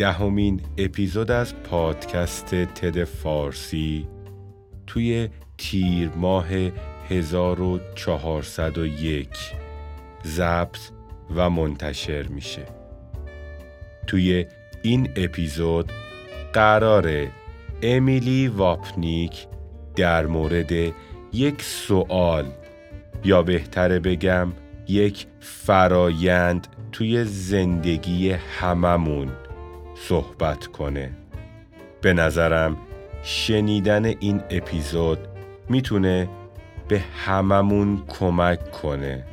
دهمین اپیزود از پادکست تد فارسی توی تیر ماه 1401 ضبط و منتشر میشه. توی این اپیزود قرار امیلی واپنیک در مورد یک سوال یا بهتره بگم یک فرایند توی زندگی هممون صحبت کنه. به نظرم شنیدن این اپیزود می‌تونه به هممون کمک کنه.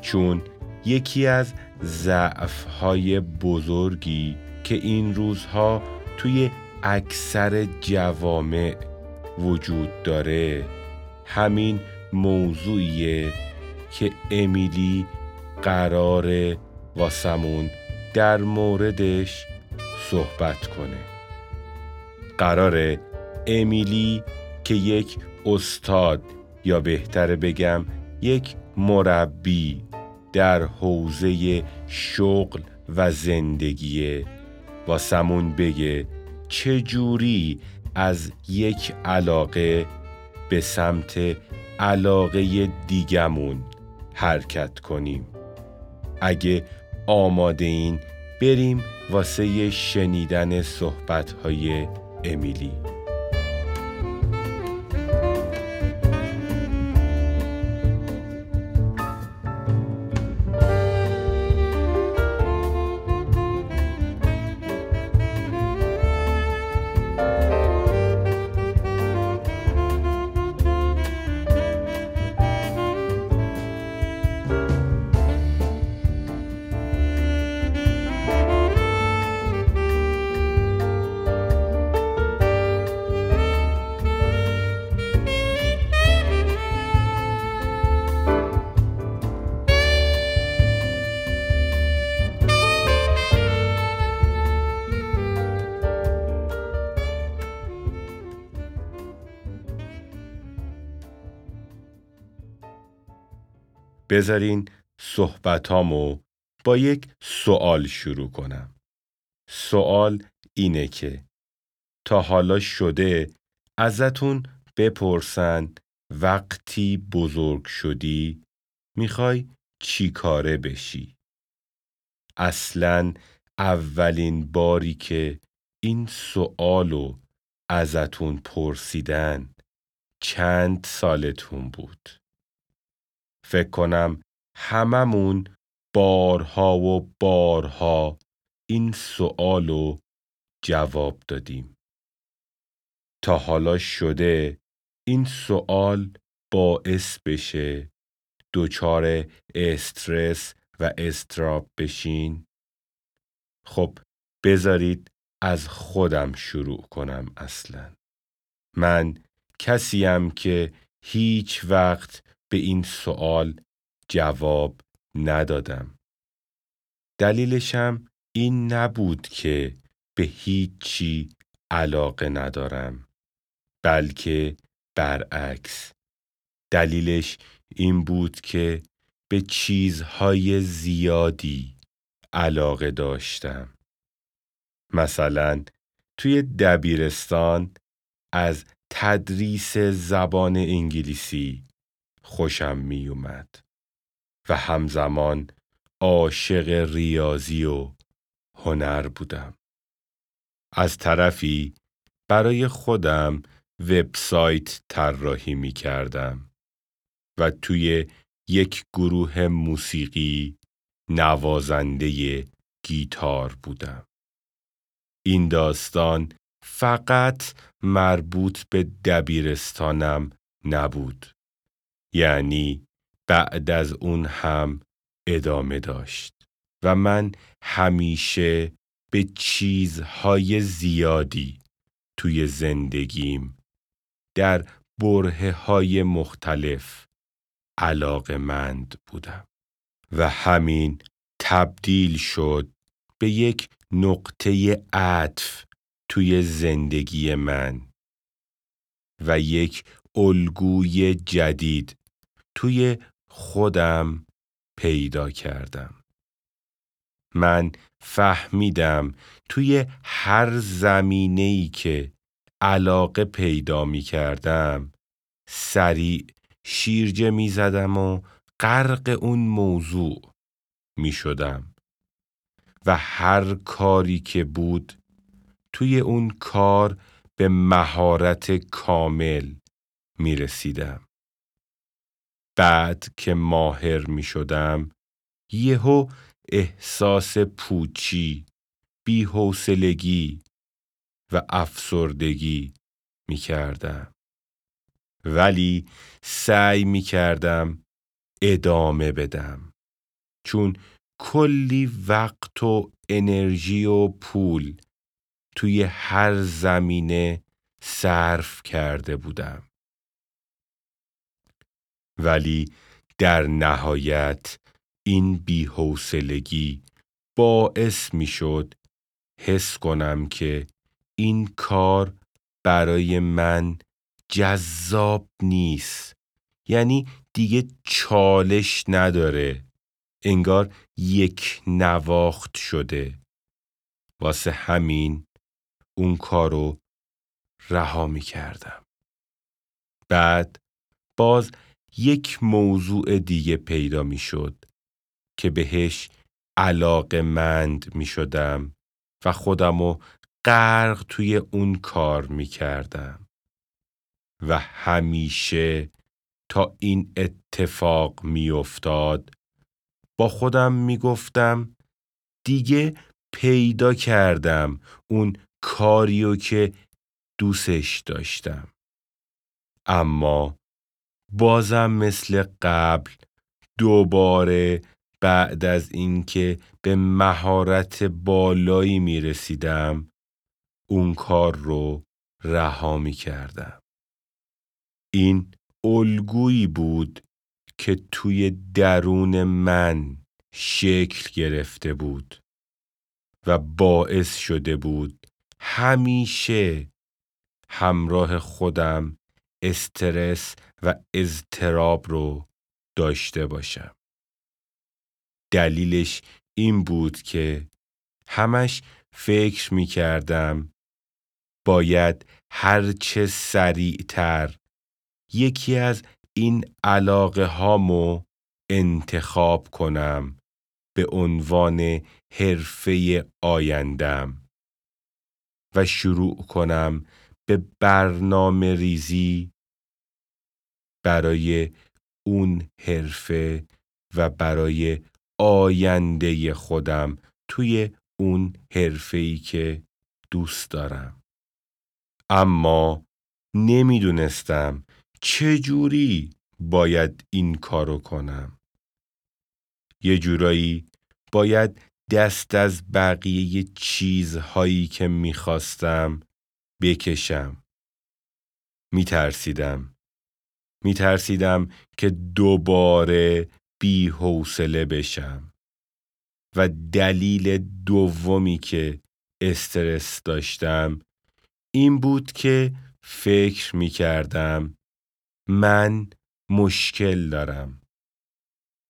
چون یکی از ضعفهای بزرگی که این روزها توی اکثر جوامع وجود داره همین موضوعیه که امیلی قرار واسمون در موردش صحبت کنه. قرار امیلی که یک استاد یا بهتره بگم یک مربی در حوزه شغل و زندگی واسمون بگه چجوری از یک علاقه به سمت علاقه دیگمون حرکت کنیم. اگه آماده این بریم واسه شنیدن صحبتهای امیلی. بذارین صحبتامو با یک سوال شروع کنم. سوال اینه که تا حالا شده ازتون بپرسن وقتی بزرگ شدی می‌خوای چی کاره بشی؟ اصلا اولین باری که این سوالو ازتون پرسیدن چند سالتون بود؟ فکر کنم هممون بارها و بارها این سوالو جواب دادیم. تا حالا شده این سوال باعث بشه دچار استرس و استراب بشین؟ خب بذارید از خودم شروع کنم اصلا. من کسیم که هیچ وقت به این سوال جواب ندادم. دلیلشم این نبود که به هیچی علاقه ندارم بلکه برعکس دلیلش این بود که به چیزهای زیادی علاقه داشتم مثلا توی دبیرستان از تدریس زبان انگلیسی خوشم می اومد و همزمان عاشق ریاضی و هنر بودم. از طرفی برای خودم وبسایت طراحی می کردم و توی یک گروه موسیقی نوازنده گیتار بودم. این داستان فقط مربوط به دبیرستانم نبود. یعنی بعد از اون هم ادامه داشت. و من همیشه به چیزهای زیادی توی زندگیم در بره های مختلف علاقه مند بودم. و همین تبدیل شد به یک نقطه عطف توی زندگی من و یک الگوی جدید توی خودم پیدا کردم. من فهمیدم توی هر زمینه‌ای که علاقه پیدا می کردم سریع شیرجه می زدم و غرق اون موضوع می شدم و هر کاری که بود توی اون کار به مهارت کامل می رسیدم. بعد که ماهر می شدم یهو احساس پوچی، بیحوصلگی و افسردگی می کردم. ولی سعی می کردم ادامه بدم چون کلی وقت و انرژی و پول توی هر زمینه صرف کرده بودم ولی در نهایت این بیحوصلگی باعث می شد حس کنم که این کار برای من جذاب نیست. یعنی دیگه چالش نداره. انگار یک نواخت شده. واسه همین اون کارو رها می کردم بعد باز یک موضوع دیگه پیدا می شد که بهش علاقه مند می شدم و خودمو غرق توی اون کار می کردم و همیشه تا این اتفاق می افتاد با خودم می گفتم دیگه پیدا کردم اون کاریو که دوستش داشتم. اما بازم مثل قبل دوباره بعد از اینکه به مهارت بالایی می رسیدم اون کار رو رها می کردم. این الگویی بود که توی درون من شکل گرفته بود و باعث شده بود همیشه همراه خودم استرس و اضطراب رو داشته باشم. دلیلش این بود که همش فکر می کردم باید هرچه سریعتر یکی از این علاقه هامو انتخاب کنم به عنوان حرفه آیندم و شروع کنم به برنامه ریزی برای اون حرفه و برای آینده خودم توی اون حرفه‌ای که دوست دارم. اما نمی‌دونستم چجوری باید این کارو کنم. یه جورایی باید دست از بقیه چیزهایی که می‌خواستم بکشم. میترسیدم. میترسیدم که دوباره بی حوصله بشم و دلیل دومی که استرس داشتم این بود که فکر می کردم من مشکل دارم.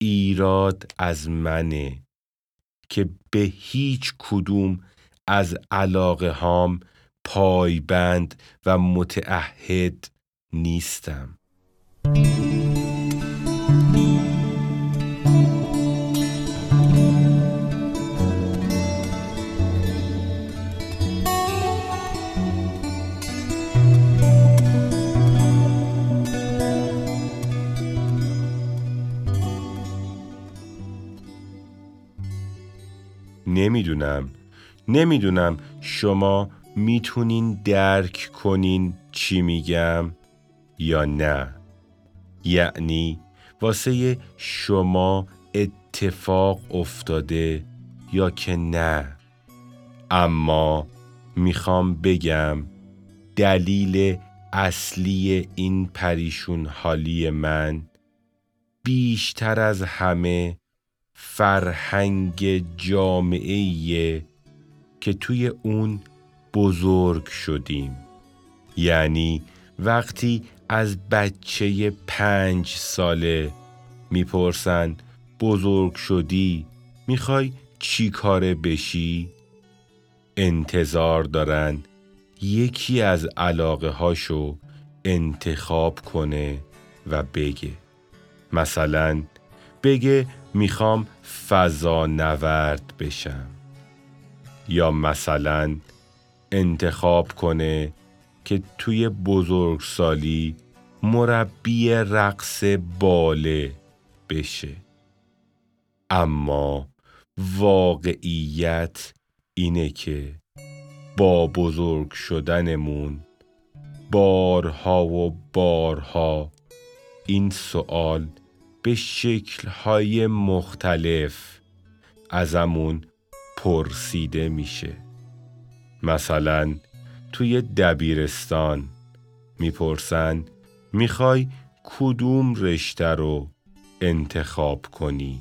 ایراد از منه که به هیچ کدوم از علاقه هام پایبند و متعهد نیستم. نمی‌دونم. نمی‌دونم شما می‌تونین درک کنین چی میگم یا نه. یعنی واسه شما اتفاق افتاده یا که نه. اما می‌خوام بگم دلیل اصلی این پریشون حالی من بیشتر از همه فرهنگ جامعه که توی اون بزرگ شدیم. یعنی وقتی از بچه پنج ساله می‌پرسن بزرگ شدی؟ می‌خوای چی کاره بشی؟ انتظار دارن یکی از علاقه هاشو انتخاب کنه و بگه. مثلا بگه می‌خوام فضا نورد بشم. یا مثلا انتخاب کنه که توی بزرگسالی مربی رقص باله بشه. اما واقعیت اینه که با بزرگ شدنمون بارها و بارها این سوال به شکلهای مختلف ازمون پرسیده میشه. مثلا توی دبیرستان می‌پرسن می‌خوای کدوم رشته رو انتخاب کنی؟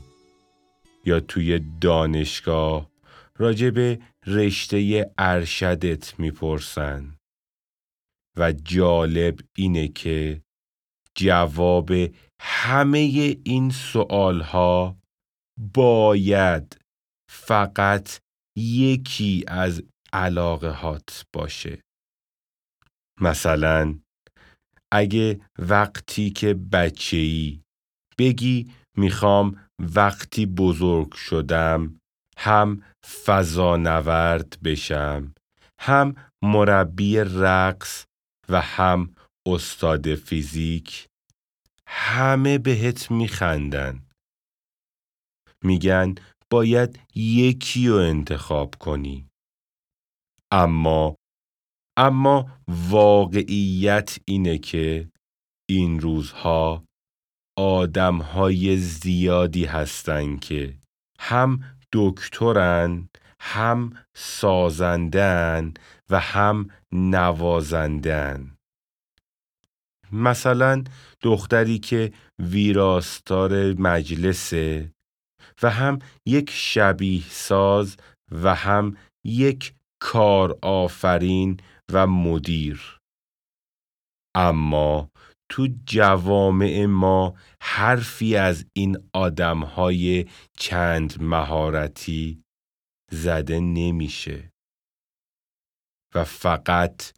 یا توی دانشگاه راجع به رشته ارشدت می‌پرسن؟ و جالب اینه که جواب همه این سوال ها باید فقط یکی از علاقه هات باشه. مثلا اگه وقتی که بچه ای بگی می‌خوام وقتی بزرگ شدم هم فضانورد بشم هم مربی رقص و هم استاد فیزیک همه بهت میخندن. میگن باید یکی رو انتخاب کنی. اما اما واقعیت اینه که این روزها آدمهای زیادی هستن که هم دکترن هم سازندن و هم نوازندن مثلا دختری که ویراستار مجلسه و هم یک شبیه ساز و هم یک کار آفرین و مدیر. اما تو جوامع ما حرفی از این آدمهای چند مهارتی زده نمیشه. و فقط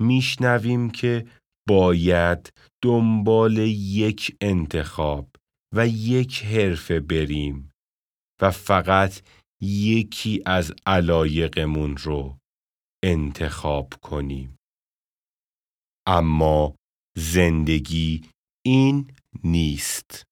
میشنویم که باید دنبال یک انتخاب و یک حرفه بریم و فقط یکی از علایقمون رو انتخاب کنیم. اما زندگی این نیست.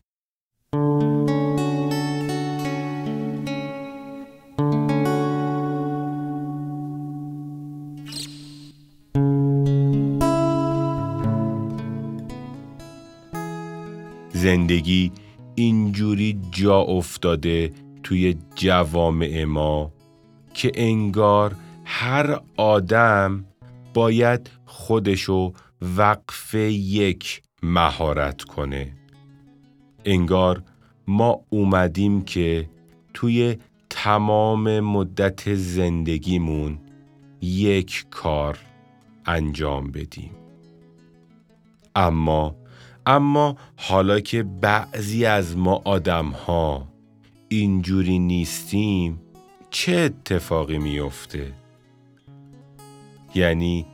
زندگی اینجوری جا افتاده توی جوامع ما که انگار هر آدم باید خودشو وقف یک مهارت کنه. انگار ما اومدیم که توی تمام مدت زندگیمون یک کار انجام بدیم. اما اما حالا که بعضی از ما آدم ها اینجوری نیستیم چه اتفاقی میفته؟ یعنی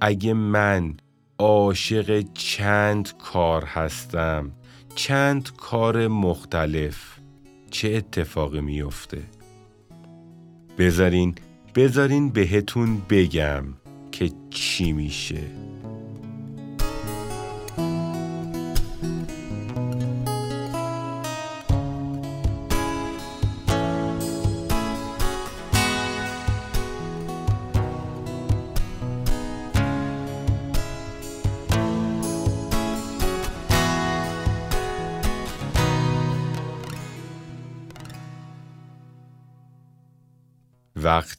اگه من عاشق چند کار هستم چند کار مختلف چه اتفاقی میفته؟ بذارین بذارین بهتون بگم که چی میشه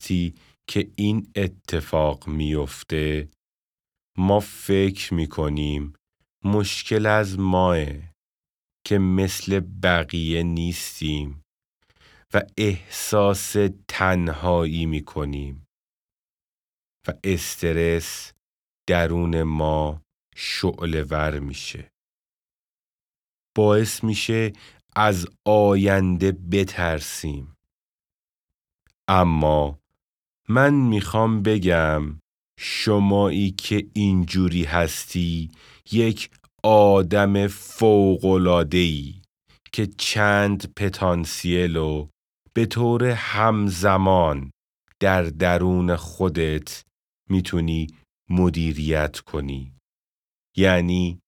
وقتی که این اتفاق میفته ما فکر می‌کنیم مشکل از ماه که مثل بقیه نیستیم و احساس تنهایی می‌کنیم و استرس درون ما شعله ور میشه. باعث میشه از آینده بترسیم. اما من می‌خوام بگم شمایی که اینجوری هستی یک آدم فوقلادهی که چند پتانسیلو به طور همزمان در درون خودت می‌تونی مدیریت کنی. یعنی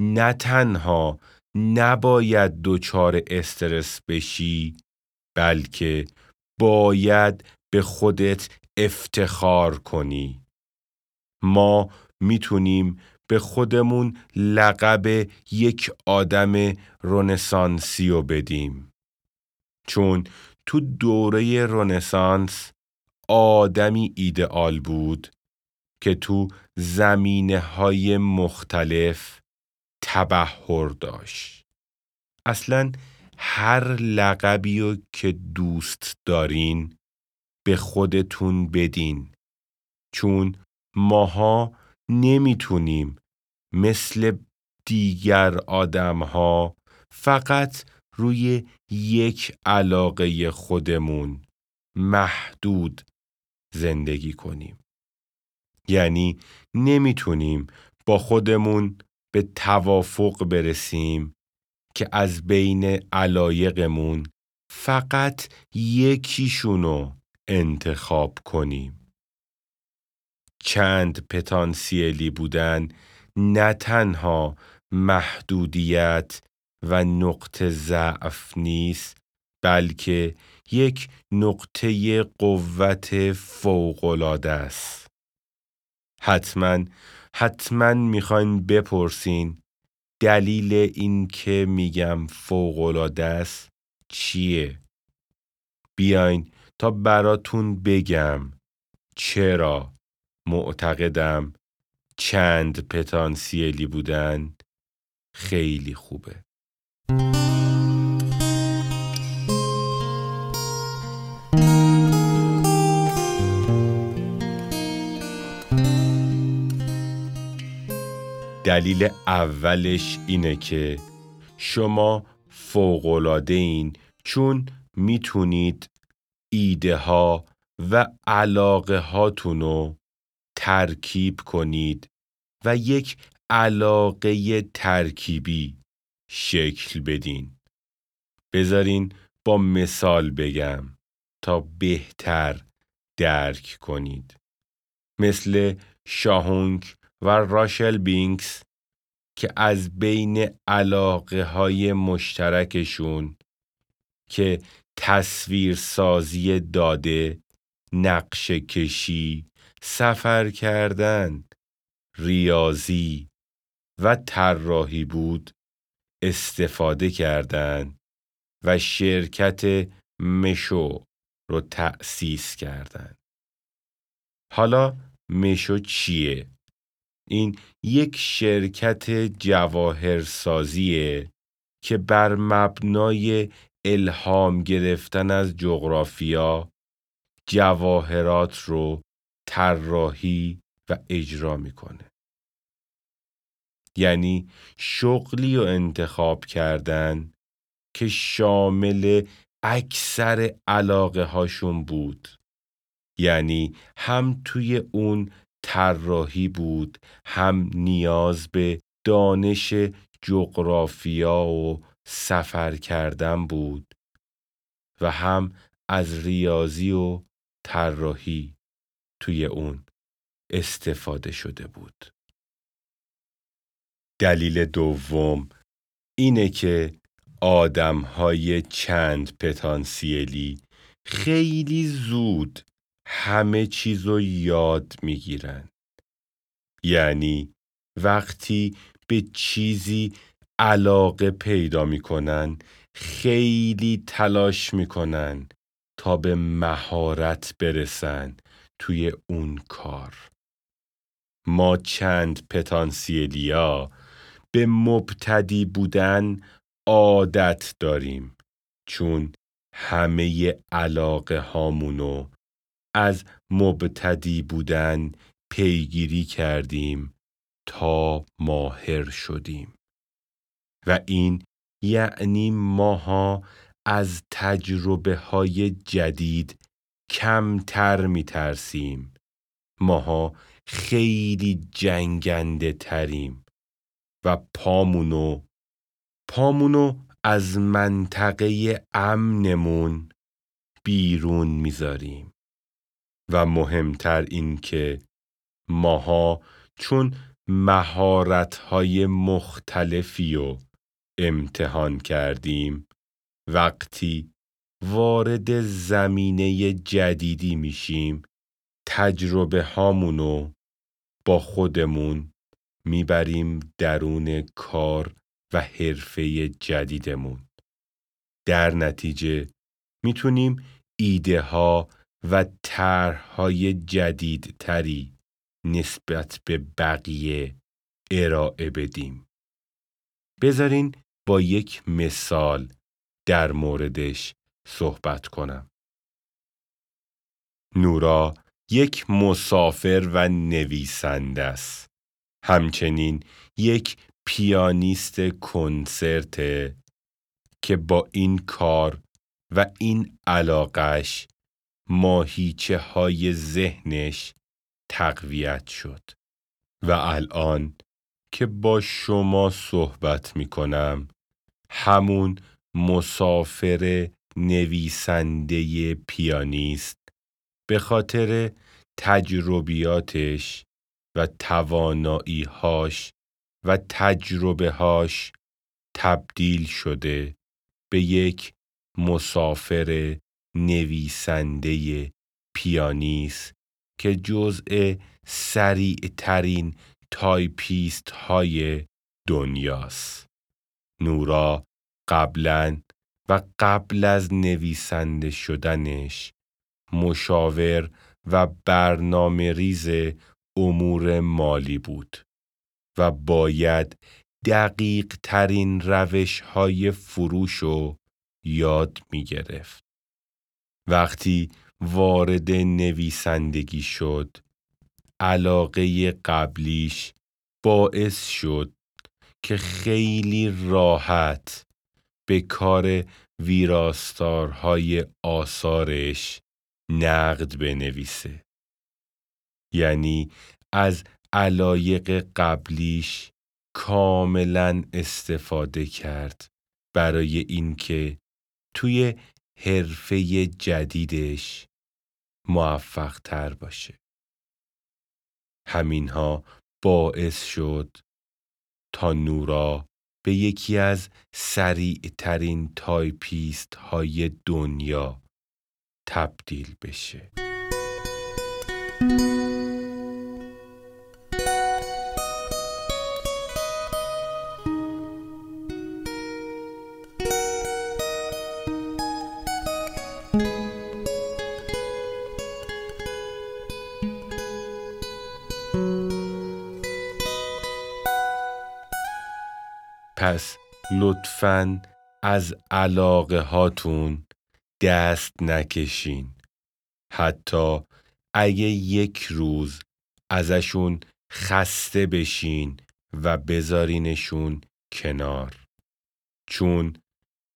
نه تنها نباید دچار استرس بشی بلکه باید به خودت افتخار کنی. ما می‌تونیم به خودمون لقب یک آدم رونسانسیو بدیم. چون تو دوره رونسانس آدمی ایدئال بود که تو زمینه های مختلف تبهر داشت. اصلا هر لقبی که دوست دارین به خودتون بدین. چون ماها نمی‌تونیم مثل دیگر آدم ها فقط روی یک علاقه خودمون محدود زندگی کنیم. یعنی نمی‌تونیم با خودمون به توافق برسیم که از بین علایقمون فقط یکیشونو انتخاب کنیم. چند پتانسیلی بودن نه تنها محدودیت و نقطه ضعف نیست بلکه یک نقطه قوت فوقالعاده است. حتما حتما می‌خواین بپرسین دلیل این که میگم فوقالعاده است چیه؟ بیاین تا براتون بگم چرا معتقدم چند پتانسیلی بودن خیلی خوبه. دلیل اولش اینه که شما فوقلاده این چون می‌تونید ایده ها و علاقه هاتونو ترکیب کنید و یک علاقه ترکیبی شکل بدین. بذارین با مثال بگم تا بهتر درک کنید. مثل شاهونگ و راشل بینکس که از بین علاقه های مشترکشون که تصویر سازی داده نقش کشی سفر کردن ریاضی و طراحی بود استفاده کردند و شرکت مشو رو تأسیس کردند. حالا مشو چیه؟ این یک شرکت جواهرسازیه که بر مبنای الهام گرفتن از جغرافیا جواهرات رو طراحی و اجرا می‌کنه. یعنی شغلی و انتخاب کردن که شامل اکثر علاقه هاشون بود. یعنی هم توی اون طراحی بود هم نیاز به دانش جغرافیا و سفر کردن بود و هم از ریاضی و طراحی توی اون استفاده شده بود. دلیل دوم اینه که آدم های چند پتانسیلی خیلی زود همه چیز رو یاد می‌گیرن. یعنی وقتی به چیزی علاقه پیدا می‌کنن خیلی تلاش می‌کنن تا به مهارت برسن توی اون کار. ما چند پتانسیلیا به مبتدی بودن عادت داریم چون همه علاقه هامونو از مبتدی بودن پیگیری کردیم تا ماهر شدیم. و این یعنی ماها از تجربه های جدید کمتر می ترسیم ماها خیلی جنگنده تریم. و پامونو پامونو از منطقه امنمون بیرون می‌ذاریم. و مهمتر این که ماها چون مهارت‌های مختلفی رو امتحان کردیم وقتی وارد زمینه جدیدی میشیم تجربه هامونو با خودمون می‌بریم درون کار و حرفه جدیدمون در نتیجه می‌تونیم ایده ها و طرحهای جدیدتری نسبت به بقیه ارائه بدیم. بذارین با یک مثال در موردش صحبت کنم. نورا یک مسافر و نویسنده است. همچنین یک پیانیست کنسرت که با این کار و این علاقش ماهیچه های ذهنش تقویت شد و الان که با شما صحبت می کنم همون مسافر نویسنده پیانیست به خاطر تجربیاتش و تواناییهاش و تجربه هاش تبدیل شده به یک مسافر نویسنده پیانیست که جزء سریع ترین تایپیست های دنیاست. نورا قبلا و قبل از نویسنده شدنش مشاور و برنامه ریز امور مالی بود و باید دقیق ترین روش های فروش رو یاد می گرفت. وقتی وارد نویسندگی شد علاقه قبلیش باعث شد که خیلی راحت به کار ویراستارهای آثارش نقد بنویسه یعنی از علایق قبلیش کاملا استفاده کرد برای اینکه توی حرفه جدیدش موفق تر باشه. همینها باعث شد تا نورا به یکی از سریع ترین تایپیست های دنیا تبدیل بشه. پس لطفاً از علاقه هاتون دست نکشین. حتی اگه یک روز ازشون خسته بشین و بذارینشون کنار. چون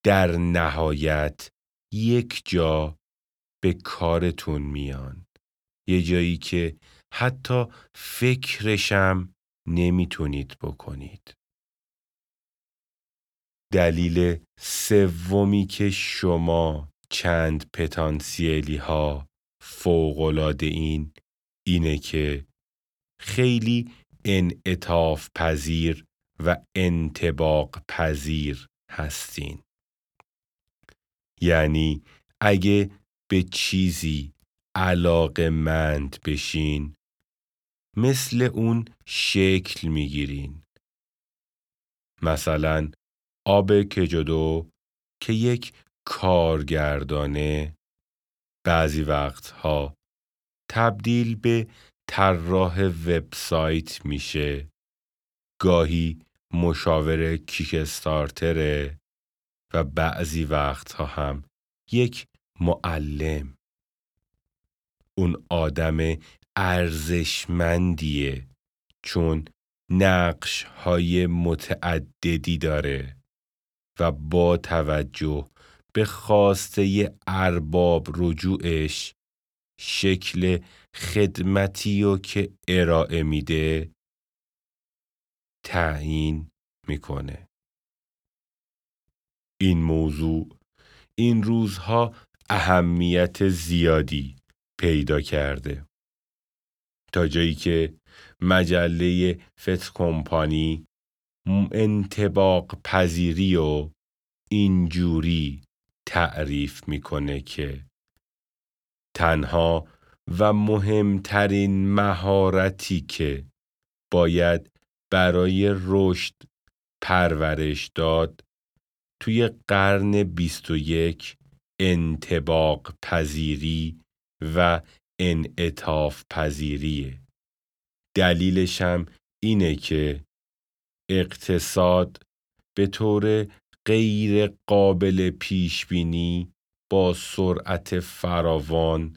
در نهایت یک جا به کارتون میان. یه جایی که حتی فکرشم نمی‌تونید بکنید. دلیل سومی که شما چند پتانسیلی ها فوقلاده این اینه که خیلی انعطاف پذیر و انتباق پذیر هستین. یعنی اگه به چیزی علاقه مند بشین مثل اون شکل می‌گیرین. مثلا آب کجدو که یک کارگردانه. بعضی وقتها تبدیل به طراح وبسایت میشه. گاهی مشاور کیک استارتره و بعضی وقتها هم یک معلم. اون آدم ارزشمندیه چون نقش های متعددی داره. و با توجه به خواسته ارباب رجوعش شکل خدمتی و که ارائه میده تعیین می‌کنه. این موضوع این روزها اهمیت زیادی پیدا کرده. تا جایی که مجله فت کمپانی انتباق پذیری و اینجوری تعریف می‌کنه که تنها و مهمترین مهارتی که باید برای رشد پرورش داد توی قرن بیست و یک انتباق پذیری و انعطاف پذیریه. دلیلش هم اینه که اقتصاد به طور غیر قابل پیش بینی با سرعت فراوان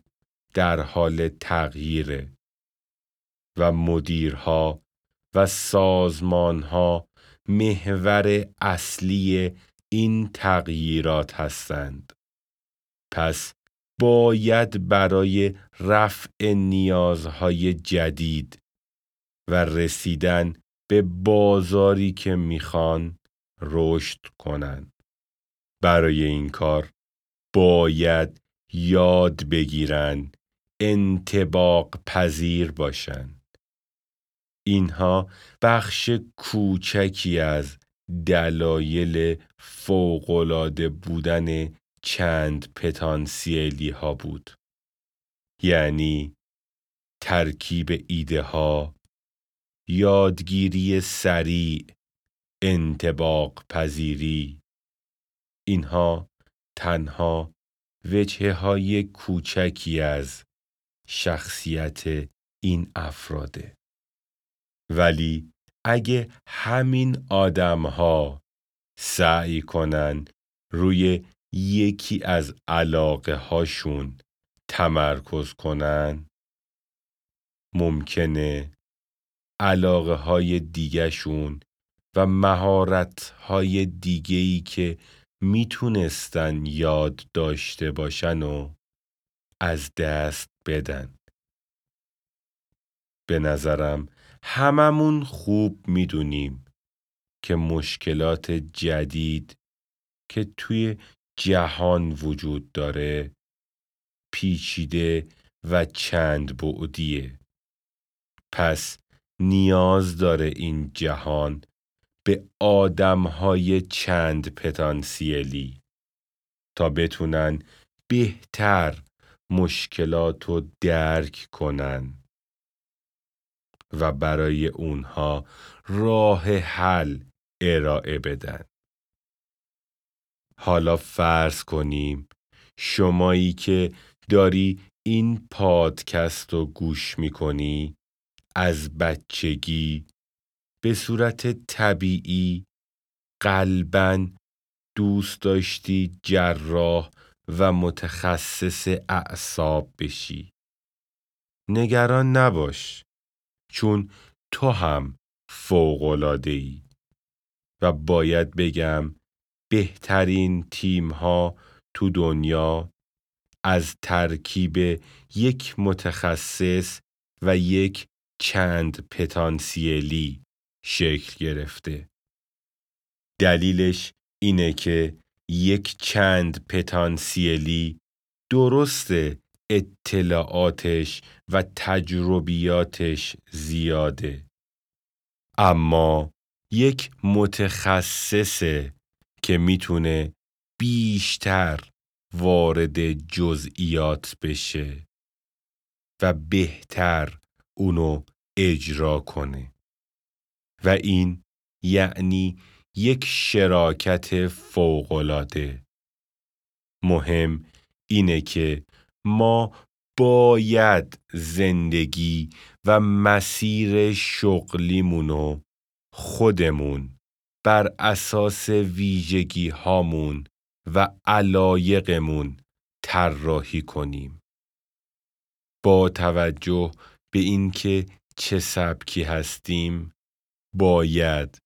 در حال تغییره و مدیرها و سازمانها محور اصلی این تغییرات هستند. پس باید برای رفع نیازهای جدید و رسیدن به بازاری که می‌خوان رشد کنند. برای این کار باید یاد بگیرند انتباق پذیر باشند. اینها بخش کوچکی از دلایل فوقالعاده بودن چند پتانسیلی ها بود. یعنی ترکیب ایده ها، یادگیری سریع، انتباق پذیری. اینها تنها وجه های کوچکی از شخصیت این افراده. ولی اگه همین آدم ها سعی کنن روی یکی از علاقه هاشون تمرکز کنن ممکنه علاقه های دیگهشون و مهارت های دیگهی که می‌تونستن یاد داشته باشن و از دست بدن. به نظرم هممون خوب می‌دونیم که مشکلات جدید که توی جهان وجود داره پیچیده و چند بعدیه. پس نیاز داره این جهان به آدمهای چند پتانسیلی تا بتونن بهتر مشکلات رو درک کنن و برای اونها راه حل ارائه بدن. حالا فرض کنیم شمایی که داری این پادکست رو گوش می‌کنی از بچگی به صورت طبیعی قلبا دوست داشتی جراح و متخصص اعصاب بشی. نگران نباش چون تو هم فوقلاده ای و باید بگم بهترین تیم ها تو دنیا از ترکیب یک متخصص و یک چند پتانسیلی شکل گرفته. دلیلش اینه که یک چند پتانسیلی درست اطلاعاتش و تجربیاتش زیاده. اما یک متخصصه که می‌تونه بیشتر وارد جزئیات بشه و بهتر اونو اجرا کنه و این یعنی یک شراکت فوقالعاده مهم اینه که ما باید زندگی و مسیر شغلیمونو خودمون بر اساس ویژگی هامون و علایقمون طراحی کنیم. با توجه به اینکه چه سبکی هستیم باید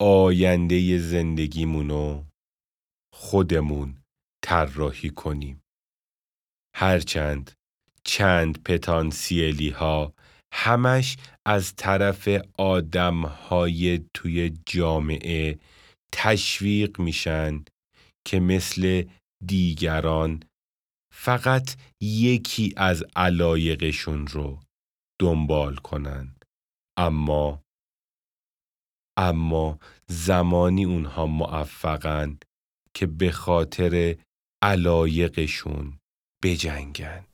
آینده زندگیمونو خودمون طراحی کنیم. هرچند چند پتانسیلی ها همش از طرف آدم های توی جامعه تشویق میشن که مثل دیگران فقط یکی از علایقشون رو دنبال کنن اما اما زمانی اونها موفقن که به خاطر علایقشون بجنگن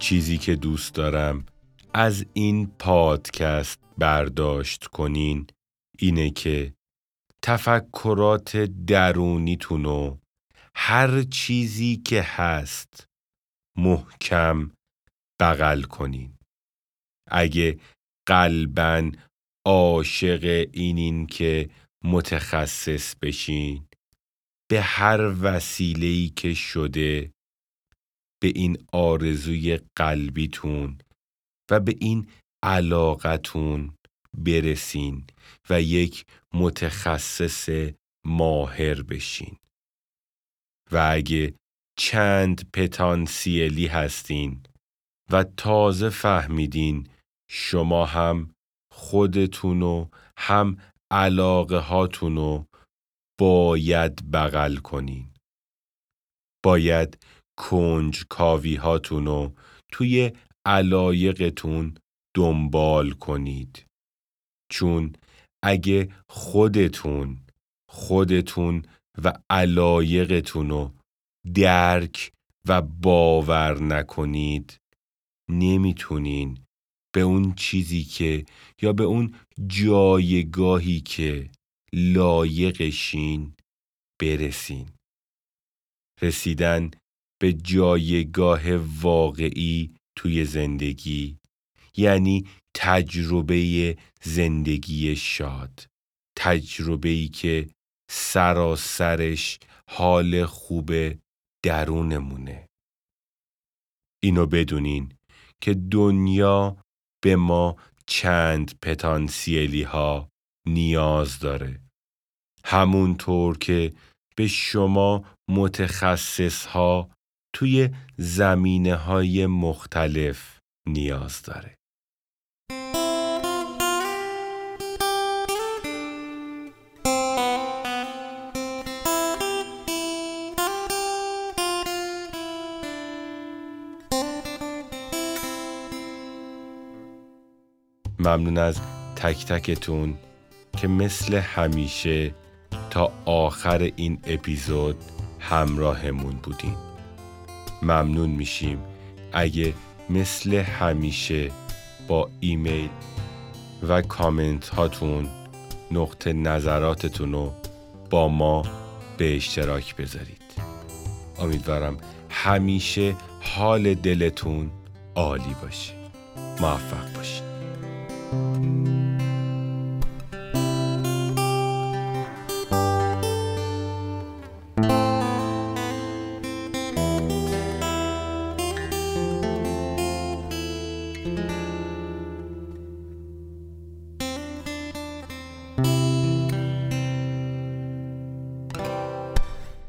چیزی که دوست دارم از این پادکست برداشت کنین اینه که تفکرات درونیتون و هر چیزی که هست محکم بغل کنین. اگه قلبا عاشق اینین که متخصص بشین به هر وسیله‌ای که شده به این آرزوی قلبیتون و به این علاقتون برسین و یک متخصص ماهر بشین. و اگه چند پتانسیلی هستین و تازه فهمیدین شما هم خودتونو هم علاقه هاتونو باید بغل کنین. باید کنج کاوی هاتونو توی علایقتون دنبال کنید. چون اگه خودتون خودتون و علایقتونو درک و باور نکنید نمی‌تونین به اون چیزی که یا به اون جایگاهی که لایقشین برسین. رسیدن به جایگاه واقعی توی زندگی یعنی تجربه زندگی شاد. تجربه‌ای که سراسرش حال خوب درونمونه. اینو بدونین که دنیا به ما چند پتانسیلی ها نیاز داره. همونطور که به شما متخصص ها توی زمینه های مختلف نیاز داره. ممنون از تک تکتون که مثل همیشه تا آخر این اپیزود همراهمون بودین. ممنون میشیم. اگه مثل همیشه با ایمیل و کامنت هاتون نقطه نظراتتون رو با ما به اشتراک بذارید. امیدوارم همیشه حال دلتون عالی باشه. موفق باشید.